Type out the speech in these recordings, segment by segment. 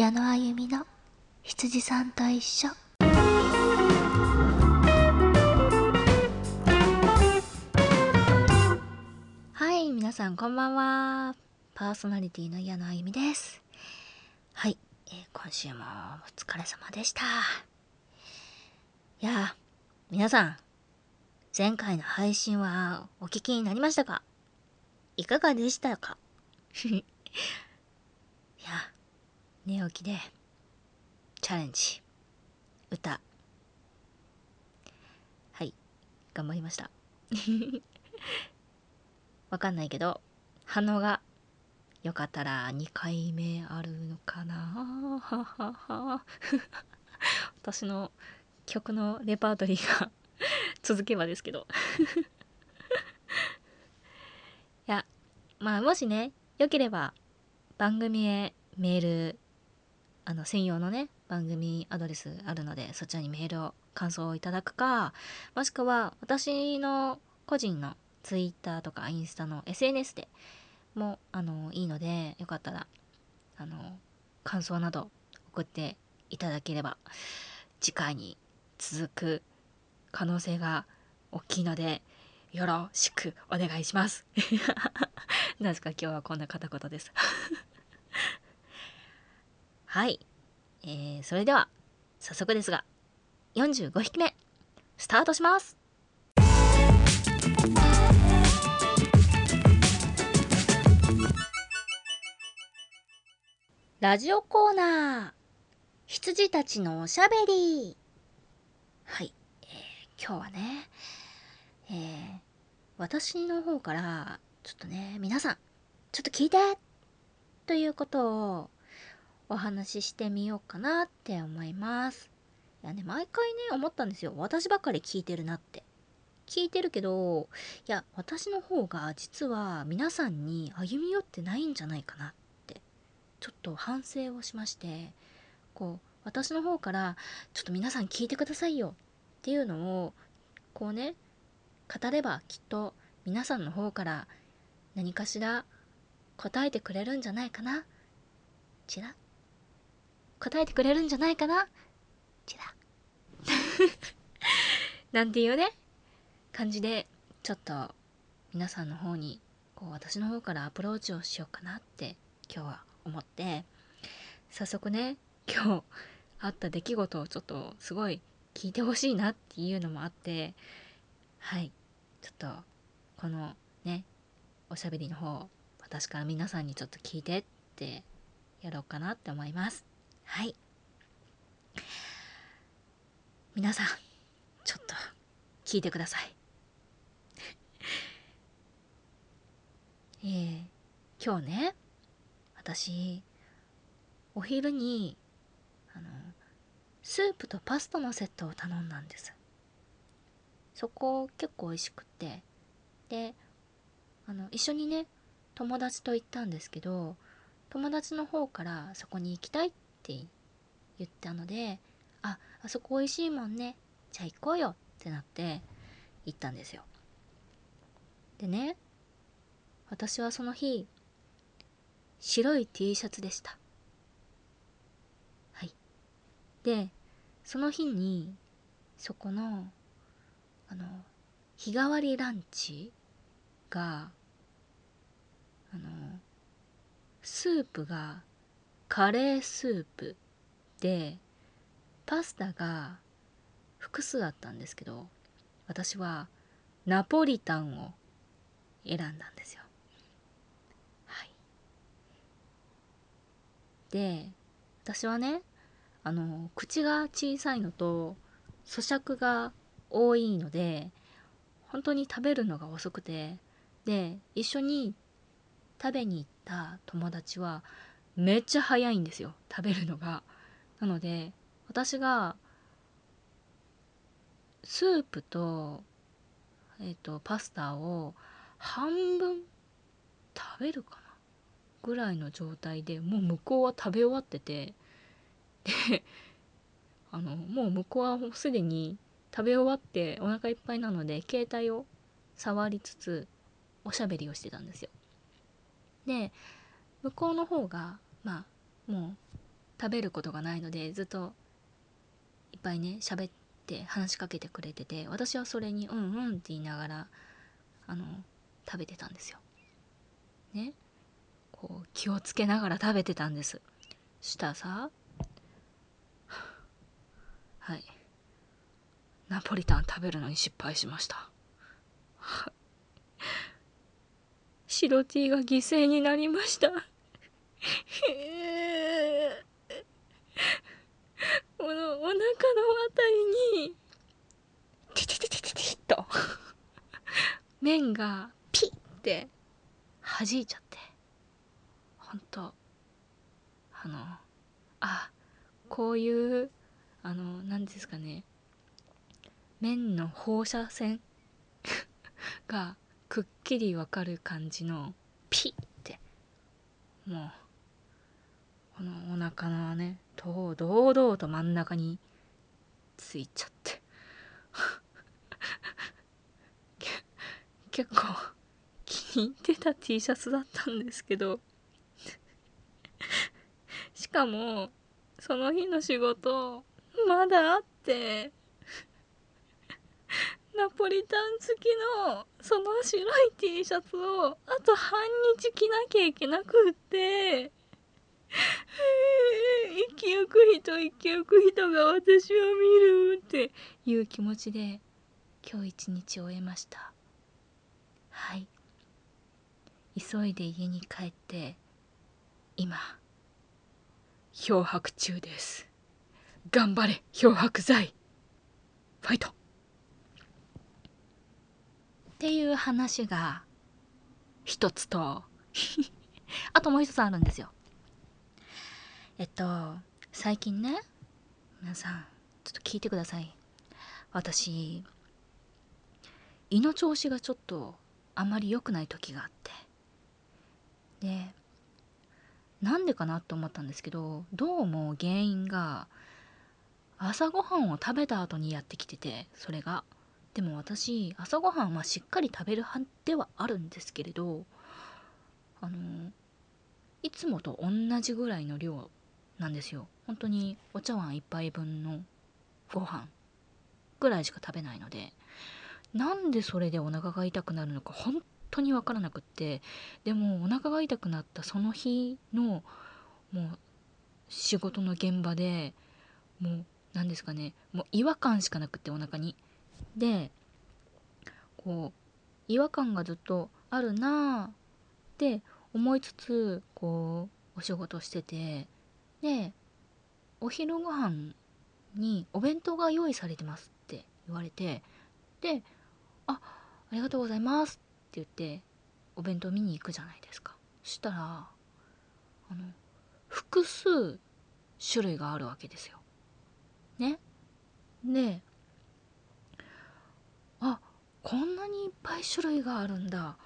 矢野あゆみの羊さんと一緒。はい皆さんこんばんは。パーソナリティの矢野あゆみです。はい、えー今週もお疲れ様でした。いや皆さん前回の配信はお聞きになりましたか？いかがでしたか？いや寝起きでチャレンジ歌。はい頑張りました。わかんないけど反応がよかったら2回目あるのかな。ははは私の曲のレパートリーが 続けばですけど。いやまあもしねよければ番組へメールあの専用のね番組アドレスあるのでそちらにメールを感想をいただくかもしくは私の個人の Twitter とかインスタの SNS でもあのいいのでよかったらあの感想など送っていただければ次回に続く可能性が大きいのでよろしくお願いします。なぜか？今日はこんな片言です。はい、えー、それでは早速ですが45匹目スタートします。ラジオコーナー。羊たちのおしゃべり。はい、えー今日はね、えー私の方からちょっとね皆さんちょっと聞いて。ということをお話ししてみようかなって思います。いやね、毎回ね、思ったんですよ。私ばっかり聞いてるなって。聞いてるけど、いや、私の方が実は皆さんに歩み寄ってないんじゃないかなって、ちょっと反省をしまして、こう、私の方から、ちょっと皆さん聞いてくださいよっていうのを、こうね、語ればきっと皆さんの方から何かしら答えてくれるんじゃないかな。ちら答えてくれるんじゃないかな？ちら なんていうね？感じでちょっと皆さんの方にこう私の方からアプローチをしようかなって今日は思って。早速ね今日あった出来事をちょっとすごい聞いてほしいなっていうのもあって。はい。ちょっとこのねおしゃべりの方私から皆さんにちょっと聞いてってやろうかなって思います。はい。皆さんちょっと聞いてください。えー、今日ね私お昼にあのスープとパスタのセットを頼んだんです。そこ結構美味しくって。であの一緒にね友達と行ったんですけど友達の方からそこに行きたいってって言ったのでああそこ美味しいもんねじゃあ行こうよってなって行ったんですよ。でね私はその日白い T シャツでした。はい。でその日にそこのあの日替わりランチがあのスープがカレースープでパスタが複数あったんですけど私はナポリタンを選んだんですよ。はい。で私はねあの口が小さいのと咀嚼が多いので本当に食べるのが遅くてで一緒に食べに行った友達はめっちゃ早いんですよ食べるのが。なので私がスープと,、えー、とパスタを半分食べるかなぐらいの状態でもう向こうは食べ終わっててであのもう向こうはもうすでに食べ終わってお腹いっぱいなので携帯を触りつつおしゃべりをしてたんですよ。で向こうの方がまあもう食べることがないのでずっといっぱいね喋って話しかけてくれてて私はそれに「うんうん」って言いながらあの食べてたんですよ。ね。こう気をつけながら食べてたんです。したらさはい。ナポリタン食べるのに失敗しました。白 T が犠牲になりました。このお腹のあたりにティティティティティッと。麺がピッて弾いちゃって。ほんと。あのあこういうあの何ですかね。麺の放射線。がくっきりわかる感じのピッて。もうこのお腹のね堂々と真ん中についちゃって。結構気に入ってた T シャツだったんですけど。しかもその日の仕事まだあって。ナポリタン付きのその白い T シャツをあと半日着なきゃいけなくって。生きゆく人生きゆく人が私を見るっていう気持ちで今日一日終えました。はい。急いで家に帰って今漂白中です。頑張れ漂白剤。ファイト。っていう話が一つと あともう一つあるんですよ。えっと最近ね皆さんちょっと聞いてください。私胃の調子がちょっとあまり良くない時があって。でなんでかなと思ったんですけどどうも原因が朝ごはんを食べた後にやってきててそれが。でも私朝ごはんはしっかり食べる派ではあるんですけれどあのいつもと同じぐらいの量なんですよ本当にお茶碗1杯分のご飯ぐらいしか食べないのでなんでそれでお腹が痛くなるのか本当に分からなくってでもお腹が痛くなったその日のもう仕事の現場でもう何ですかねもう違和感しかなくってお腹に。でこう違和感がずっとあるなあって思いつつこうお仕事しててでお昼ご飯にお弁当が用意されてますって言われてで「あありがとうございます」って言ってお弁当見に行くじゃないですか。そしたらあの複数種類があるわけですよ。ね。であこんなにいっぱい種類があるんだ。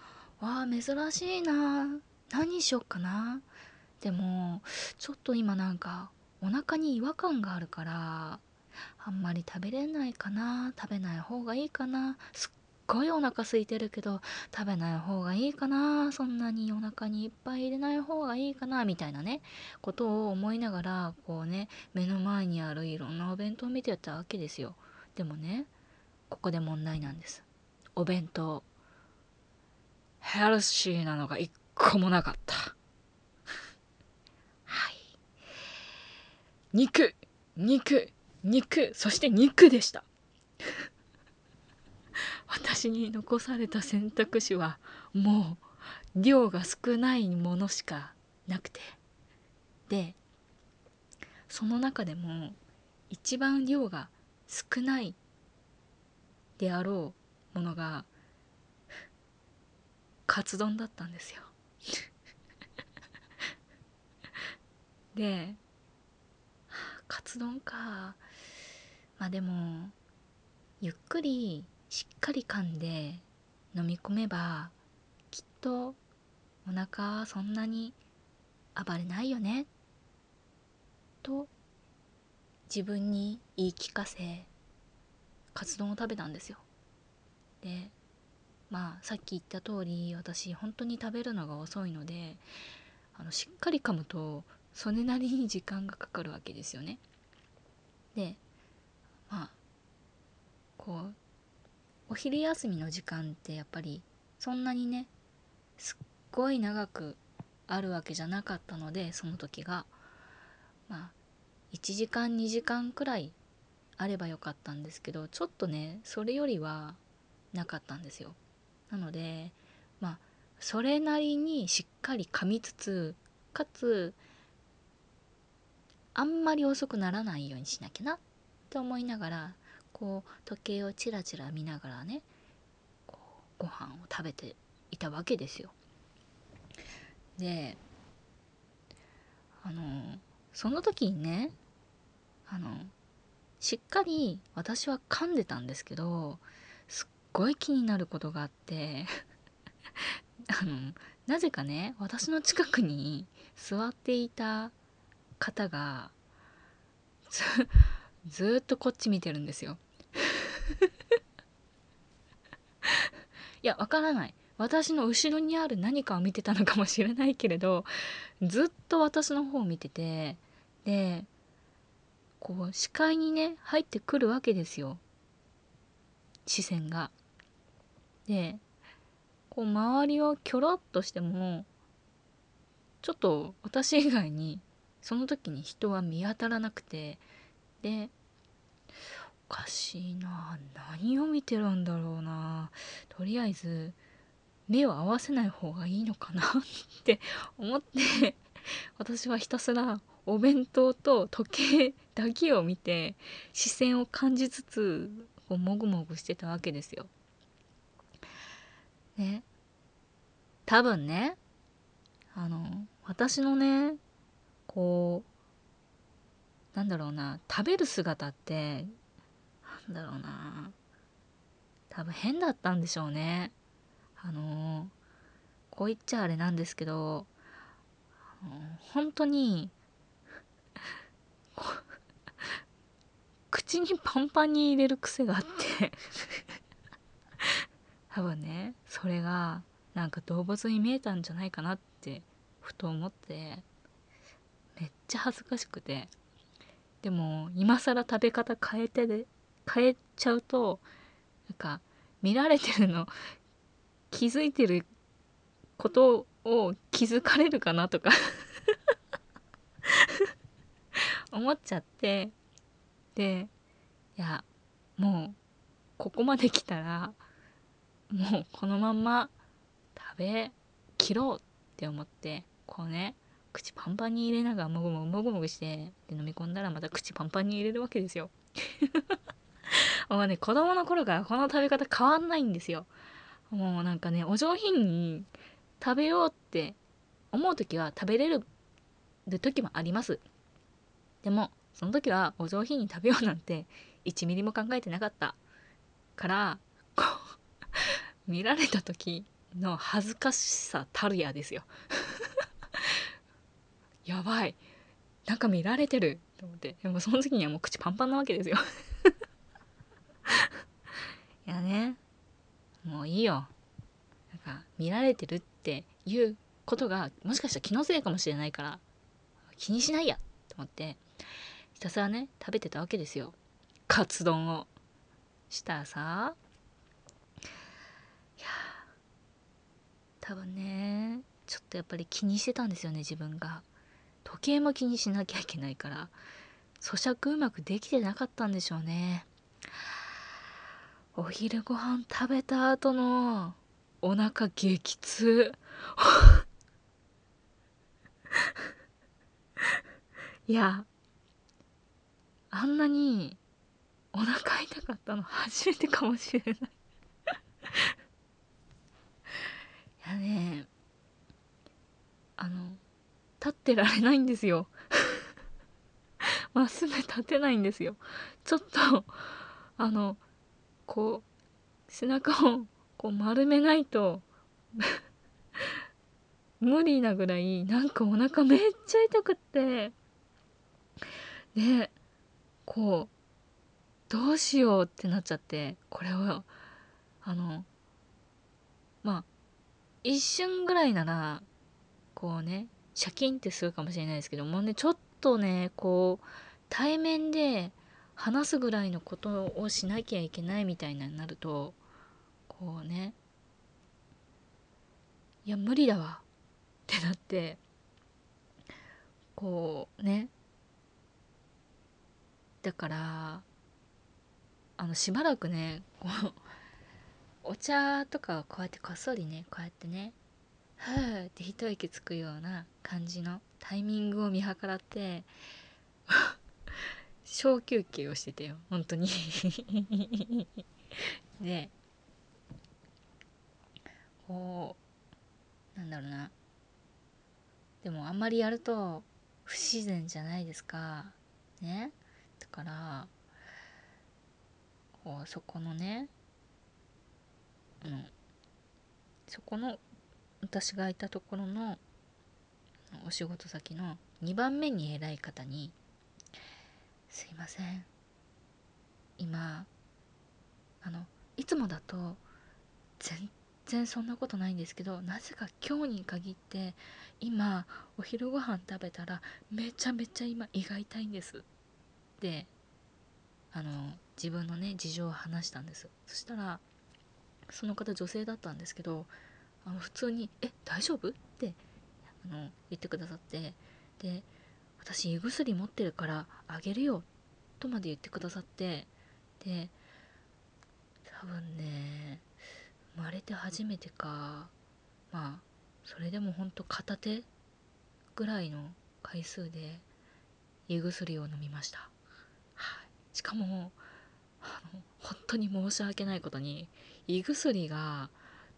わあ珍しいな。何しよっかな。でもちょっと今なんかお腹に違和感があるからあんまり食べれないかな食べない方がいいかなすっごいお腹空いてるけど食べない方がいいかなそんなにお腹にいっぱい入れない方がいいかなみたいなねことを思いながらこうね目の前にあるいろんなお弁当を見てやったわけですよ。でもねここで問題なんです。お弁当ヘルシーなのが一個もなかったはい肉肉肉そして肉でした。私に残された選択肢はもう量が少ないものしかなくて。でその中でも一番量が少ないであろうものがカツ丼だったんですよ。でカツ丼か。まあでもゆっくりしっかり噛んで飲み込めばきっとお腹そんなに暴れないよね。と自分に言い聞かせカツ丼を食べたんですよ。でまあさっき言った通り私本当に食べるのが遅いのであのしっかり噛むとそれなりに時間がかかるわけですよね。でまあこうお昼休みの時間ってやっぱりそんなにねすっごい長くあるわけじゃなかったのでその時がまあ1時間2時間くらいあればよかったんですけどちょっとねそれよりはなかったんですよなのでまあそれなりにしっかり噛みつつかつあんまり遅くならないようにしなきゃなって思いながらこう時計をチラチラ見ながらねこうご飯を食べていたわけですよ。であのその時にねあのしっかり私は噛んでたんですけどすっごい気になることがあって あのなぜかね私の近くに座っていた方がずずっとこっち見てるんですよ。いやわからない私の後ろにある何かを見てたのかもしれないけれどずっと私の方を見ててでこう視界にね入ってくるわけですよ視線が。でこう周りをキョロッとしてもちょっと私以外にその時に人は見当たらなくてでおかしいな何を見てるんだろうなとりあえず目を合わせない方がいいのかな って思って私はひたすらお弁当と時計だけを見て視線を感じつつこうもぐもぐしてたわけですよ。ね多分ねあの私のねこうなんだろうな食べる姿ってなんだろうな多分変だったんでしょうね。あのこう言っちゃあれなんですけど本当に 口にパンパンに入れる癖があって多分ねそれがなんか動物に見えたんじゃないかなってふと思って。めっちゃ恥ずかしくて。でも今更食べ方変えてで変えちゃうとなんか見られてるの気づいてることを気づかれるかなとか。思っちゃって。でいやもうここまで来たらもうこのまんま食べ切ろうって思ってこうね口パンパンに入れながらもぐもぐもぐもぐしてで飲み込んだらまた口パンパンに入れるわけですよ。もうね子供の頃からこの食べ方変わんないんですよ。もうなんかねお上品に食べようって思う時は食べれる時もあります。でもその時はお上品に食べようなんて1ミリも考えてなかったからこう 見られた時の恥ずかしさたるやですよやばい。なんか見られてる。と思って。でもその時にはもう口パンパンなわけですよ。いやね。もういいよ。なんか見られてるっていうことがもしかしたら気のせいかもしれないから気にしないや。と思って。ひたすらね食べてたわけですよ。カツ丼を。したらさ。いや。多分ねちょっとやっぱり気にしてたんですよね自分が。時計も気にしなきゃいけないから咀嚼うまくできてなかったんでしょうね。お昼ご飯食べた後のお腹激痛。いやあんなにお腹痛かったの初めてかもしれない。いやねあの立ってられないんですよ。まっすぐ立てないんですよ。ちょっとあのこう背中をこう丸めないと無理なぐらいなんかお腹めっちゃ痛くって。でこうどうしようってなっちゃってこれをあのまあ一瞬ぐらいならこうねシャキンってするかもしれないですけどもうねちょっとねこう対面で話すぐらいのことをしなきゃいけないみたいになるとこうねいや無理だわってなってこうねだからあのしばらくねこうお茶とかこうやってこっそりねこうやってねーって一息つくような感じのタイミングを見計らって 小休憩をしてたよ本当に。でこうなんだろうな。でもあんまりやると不自然じゃないですか。ね。だからこうそこのねうんそこの私がいたところのお仕事先の2番目に偉い方に「すいません。今あのいつもだと全然そんなことないんですけどなぜか今日に限って今お昼ご飯食べたらめちゃめちゃ今胃が痛いんです」ってあの自分のね事情を話したんです。そしたらその方女性だったんですけどあの普通に「え大丈夫?」ってあの言ってくださってで「私胃薬持ってるからあげるよ」とまで言ってくださってで多分ね生まれて初めてかまあそれでもほんと片手ぐらいの回数で胃薬を飲みました、はい、しかもあの本当に申し訳ないことに胃薬が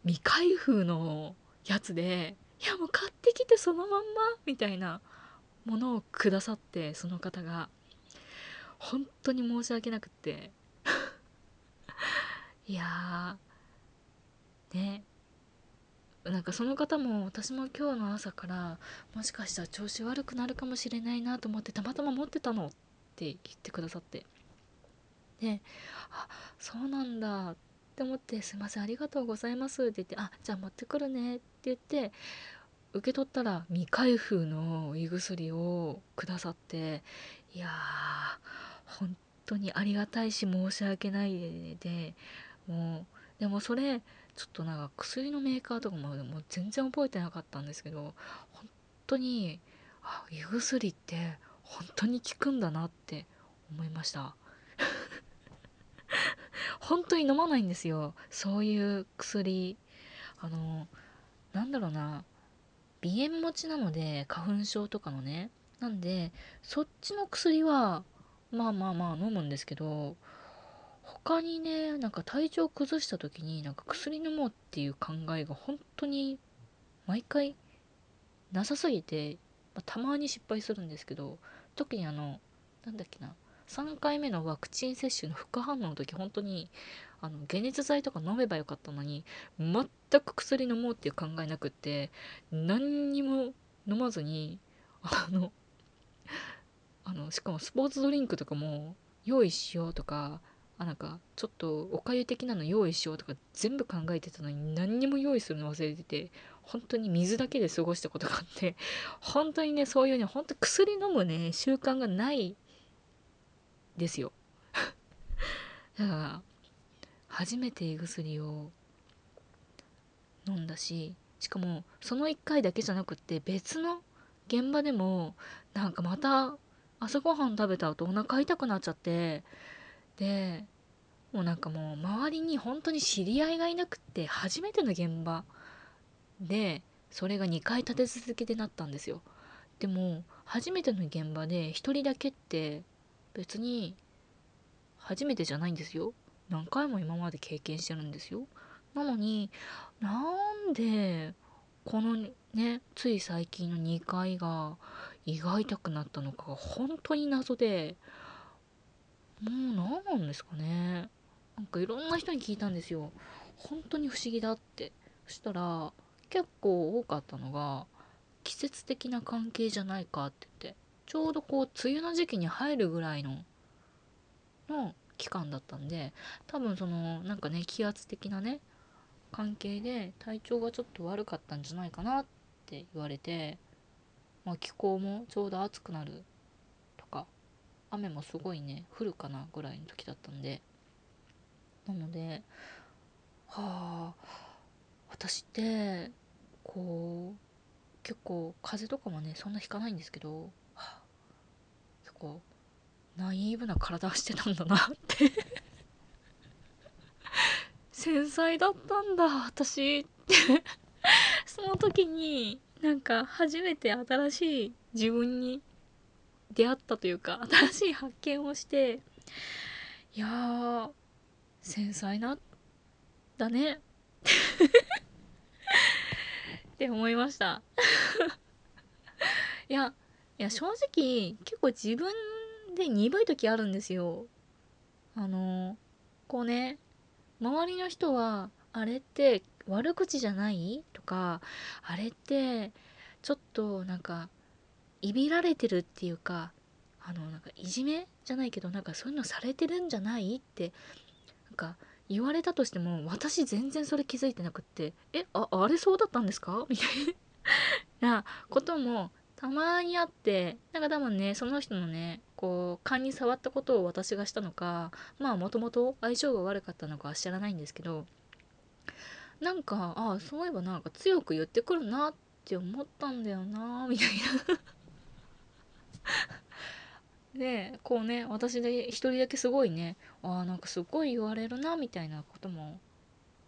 未開封のやつでいやもう買ってきてそのまんまみたいなものをくださってその方が。本当に申し訳なくって。いやね。なんかその方も私も今日の朝からもしかしたら調子悪くなるかもしれないなと思ってたまたま持ってたのって言ってくださって。であそうなんだ。って思って「すいませんありがとうございます」って言って「あじゃあ持ってくるね」って言って受け取ったら未開封の胃薬をくださっていやー本当にありがたいし申し訳ないでもうでもそれちょっとなんか薬のメーカーとかももう全然覚えてなかったんですけど本当にあ胃薬って本当に効くんだなって思いました。本当に飲まないんですよ。そういう薬。あのなんだろうな。鼻炎持ちなので花粉症とかのね。なんでそっちの薬はまあまあまあ飲むんですけど他にねなんか体調崩した時になんか薬飲もうっていう考えが本当に毎回なさすぎて、まあ、たまに失敗するんですけど特にあのなんだっけな。3回目のワクチン接種の副反応の時本当にあの解熱剤とか飲めばよかったのに全く薬飲もうっていう考えなくって何にも飲まずにあのあのしかもスポーツドリンクとかも用意しようとかあなんかちょっとおかゆ的なの用意しようとか全部考えてたのに何にも用意するの忘れてて本当に水だけで過ごしたことがあって本当にねそういうね本当薬飲むね習慣がないですよ。だから初めて胃薬を飲んだししかもその1回だけじゃなくって別の現場でもなんかまた朝ごはん食べた後お腹痛くなっちゃってでもうなんかもう周りに本当に知り合いがいなくって初めての現場でそれが2回立て続けでなったんですよ。でも初めての現場で1人だけって別に初めてじゃないんですよ。何回も今まで経験してるんですよ。なのになんでこのねつい最近の2回が胃が痛くなったのかが本当に謎でもう何なんですかね。なんかいろんな人に聞いたんですよ。本当に不思議だって。そしたら結構多かったのが季節的な関係じゃないかって言って。ちょうどこう梅雨の時期に入るぐらいのの期間だったんで多分そのなんかね気圧的なね関係で体調がちょっと悪かったんじゃないかなって言われてまあ、気候もちょうど暑くなるとか雨もすごいね降るかなぐらいの時だったんでなのではあ私ってこう結構風邪とかもねそんなひかないんですけど、はあ、結構ナイーブな体してたんだなって。繊細だったんだ私って。その時になんか初めて新しい自分に出会ったというか新しい発見をしていやー繊細なだね。って思いました。いやいや正直結構自分で鈍い時あるんですよ。あのこうね周りの人はあれって悪口じゃない？とかあれってちょっとなんかいびられてるっていうかあのなんかいじめじゃないけどなんかそういうのされてるんじゃない？ってなんか言われたとしても私全然それ気づいてなくってえああれそうだったんですか？みたいなこともたまにあってなんか多分ねその人のねこう勘に触ったことを私がしたのかまあもともと相性が悪かったのかは知らないんですけどなんかああそういえばなんか強く言ってくるなって思ったんだよなみたいな。でこうね私で一人だけすごいねあなんかすごい言われるなみたいなことも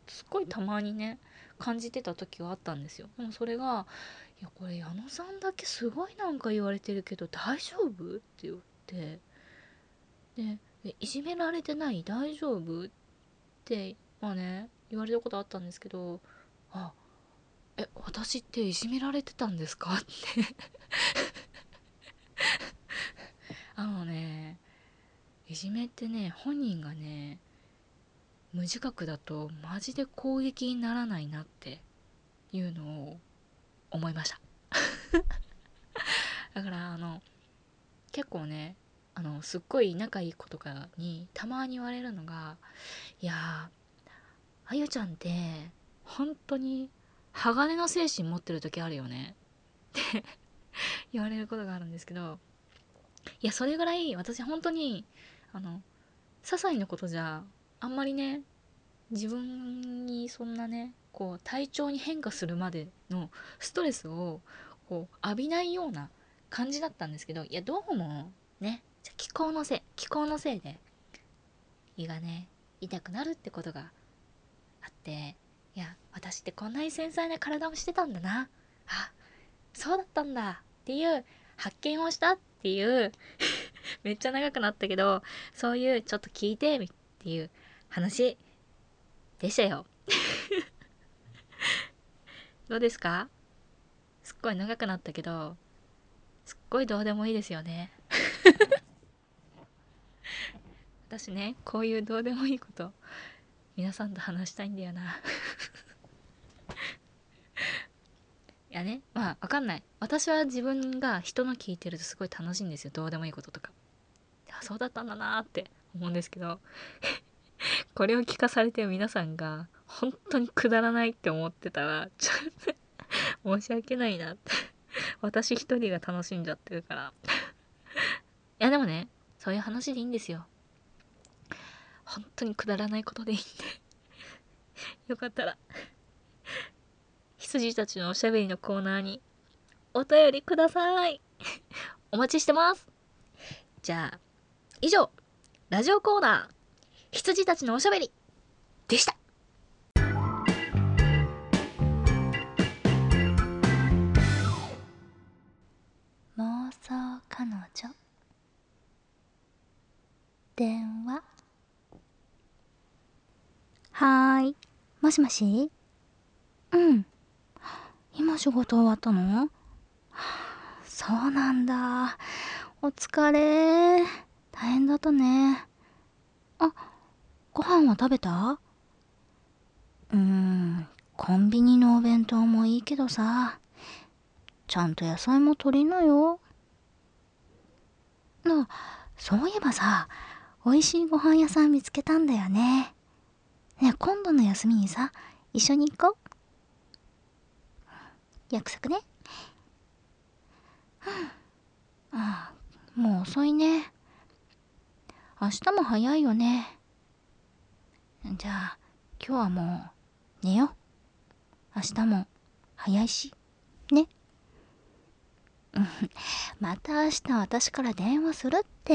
すっごいたまにね感じてた時はあったんですよ。でもそれが「いやこれ矢野さんだけすごいなんか言われてるけど大丈夫?」って言ってで「いじめられてない？大丈夫?」ってまあね言われたことあったんですけど「あえ私っていじめられてたんですか?」ってあのねいじめってね本人がね無自覚だとマジで攻撃にならないなっていうのを思いました。だからあの結構ねあのすっごい仲いい子とかにたまに言われるのが「いやあゆちゃんって本当に鋼の精神持ってる時あるよね」って 言われることがあるんですけどいやそれぐらい私本当にあの些細なことじゃあんまりね自分にそんなねこう体調に変化するまでのストレスをこう浴びないような感じだったんですけどいやどうもね気候のせい気候のせいで胃がね痛くなるってことがあっていや私ってこんなに繊細な体をしてたんだな。あそうだったんだ。っていう発見をしたっていう めっちゃ長くなったけどそういうちょっと聞いてっていう話でしたよ。どうですか？すっごい長くなったけどすっごいどうでもいいですよね。私ねこういうどうでもいいこと皆さんと話したいんだよな。いやねまあわかんない。私は自分が人の聞いてるとすごい楽しいんですよ。どうでもいいこととか。あそうだったんだなって思うんですけど。これを聞かされて皆さんが本当にくだらないって思ってたらちょっと申し訳ないなって。私一人が楽しんじゃってるから。いやでもねそういう話でいいんですよ。本当にくだらないことでいいんで。よかったら羊たちのおしゃべりのコーナーにお便りください。お待ちしてます。じゃあ以上ラジオコーナー羊たちのおしゃべりでした。彼女。電話。はーい。もしもし？うん。今仕事終わったの？そうなんだ。お疲れ。大変だったね。あご飯は食べた？うーん。コンビニのお弁当もいいけどさ。ちゃんと野菜も取りなよ。あそういえばさ美味しいご飯屋さん見つけたんだよねね今度の休みにさ一緒に行こう約束ねああ、もう遅いね。明日も早いよね。じゃあ、今日はもう寝よう。明日も早いし。ね。また明日私から電話するって。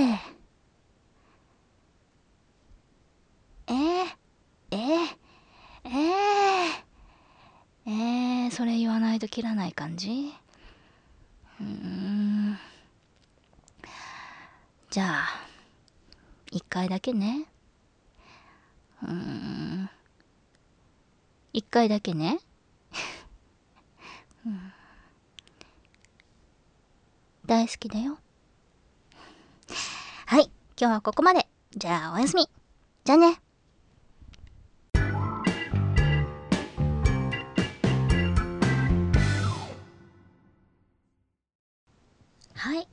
えー、えー、えー、えー、それ言わないと切らない感じ？うん。じゃあ、一回だけね。うん。一回だけね。うん、大好きだよ。はい、今日はここまで。じゃあおやすみ。じゃあね。はい。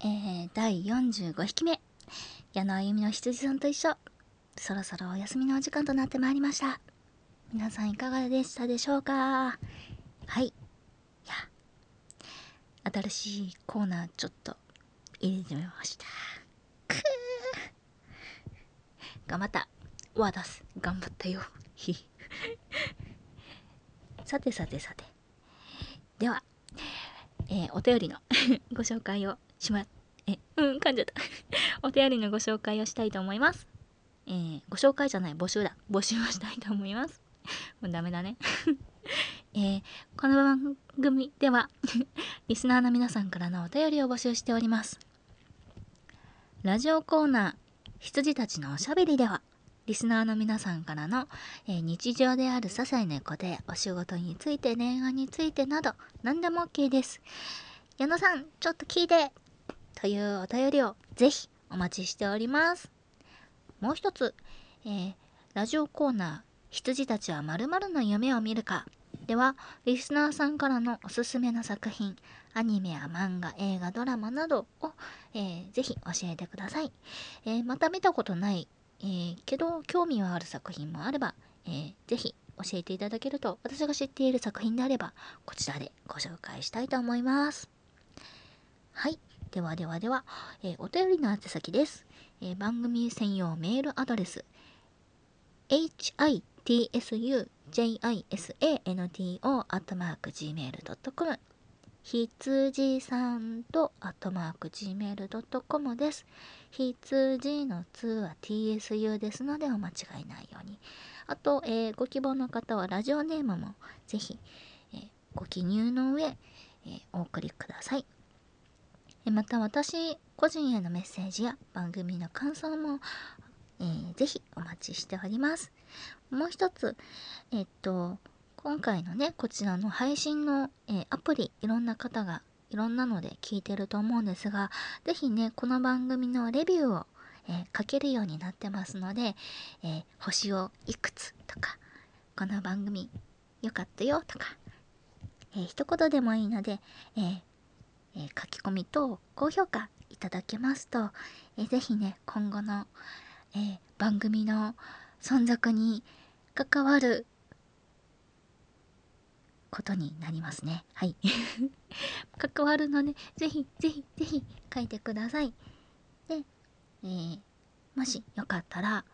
えー、第45匹目。矢野あゆみの羊さんと一緒。そろそろお休みのお時間となってまいりました。皆さんいかがでしたでしょうか？はい。新しいコーナーちょっと入れてみました。くー頑張った。ワダス、頑張ったよ。さてさてさて。では、えー、お便りの ご紹介をしま、え、うん、噛んじゃったお便りのご紹介をしたいと思います。えー、ご紹介じゃない、募集だ。募集をしたいと思います。もうダメだね。えー、この番組では リスナーの皆さんからのお便りを募集しております。ラジオコーナー、羊たちのおしゃべりでは、リスナーの皆さんからの、えー、日常である些細なことやお仕事について恋愛についてなど何でも OK です。矢野さん、ちょっと聞いてというお便りをぜひお待ちしております。もう一つ、えー、ラジオコーナー、羊たちは〇〇の夢を見るかでは、リスナーさんからのおすすめの作品、アニメや漫画、映画、ドラマなどを、えー、ぜひ教えてください。えー、また見たことない、えー、けど興味はある作品もあれば、えー、ぜひ教えていただけると、私が知っている作品であれば、こちらでご紹介したいと思います。はい。ではではでは、えー、お便りの宛先です。えー、番組専用メールアドレス、hitsu jisanto.gmail.com ひつじさんと、アットマーク、gmail.com です。ひつじの2は tsu ですので、お間違いないように。あと、えー、ご希望の方はラジオネームもぜひ、えー、ご記入の上、えー、お送りください。また私個人へのメッセージや番組の感想も、えー、ぜひお待ちしております。もう一つ、えっと、今回のね、こちらの配信の、えー、アプリ、いろんな方がいろんなので聞いてると思うんですが、ぜひね、この番組のレビューを、えー、書けるようになってますので、えー、星をいくつとか、この番組良かったよとか、えー、一言でもいいので、えー、え書き込みと高評価いただけますと、えー、ぜひね、今後の、えー、番組の存続に関わることになりますね。はい。関わるので、ぜひ、ぜひ、ぜひ書いてください。で、えー、もしよかったら、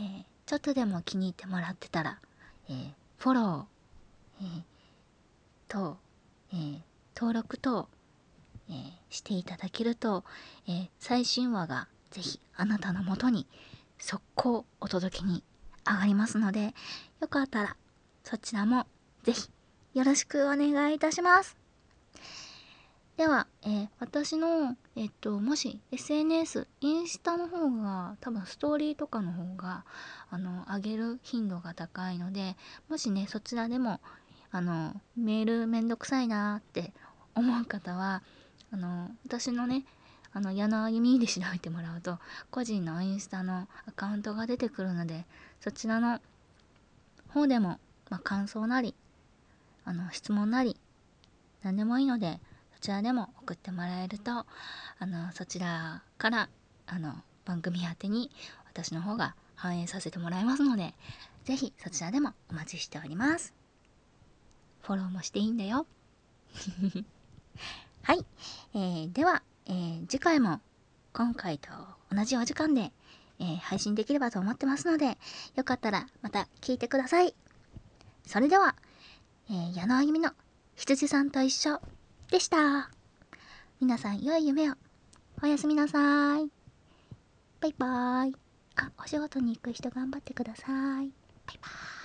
えー、ちょっとでも気に入ってもらってたら、えー、フォロー、えー、と、えー、登録と、えー、していただけると、えー、最新話がぜひあなたのもとに速攻お届けに上がりますので、よかったらそちらもぜひよろしくお願いいたします。では、えー、私の、えっと、もし SNS、インスタの方が、多分ストーリーとかの方が、あの、上げる頻度が高いので、もしね、そちらでも、あの、メールめんどくさいなって思う方は、あの私のねあの矢野あゆみで調べてもらうと個人のインスタのアカウントが出てくるのでそちらの方でも、まあ、感想なりあの質問なり何でもいいのでそちらでも送ってもらえるとあのそちらからあの番組宛てに私の方が反映させてもらいますので是非そちらでもお待ちしております。フォローもしていいんだよ。はい、えー、では、えー、次回も今回と同じお時間で、えー、配信できればと思ってますのでよかったらまた聞いてください。それでは、えー、矢野あゆみの羊さんと一緒でした。皆さん良い夢を。おやすみなさい。バイバーイ。あお仕事に行く人頑張ってください。バイバーイ。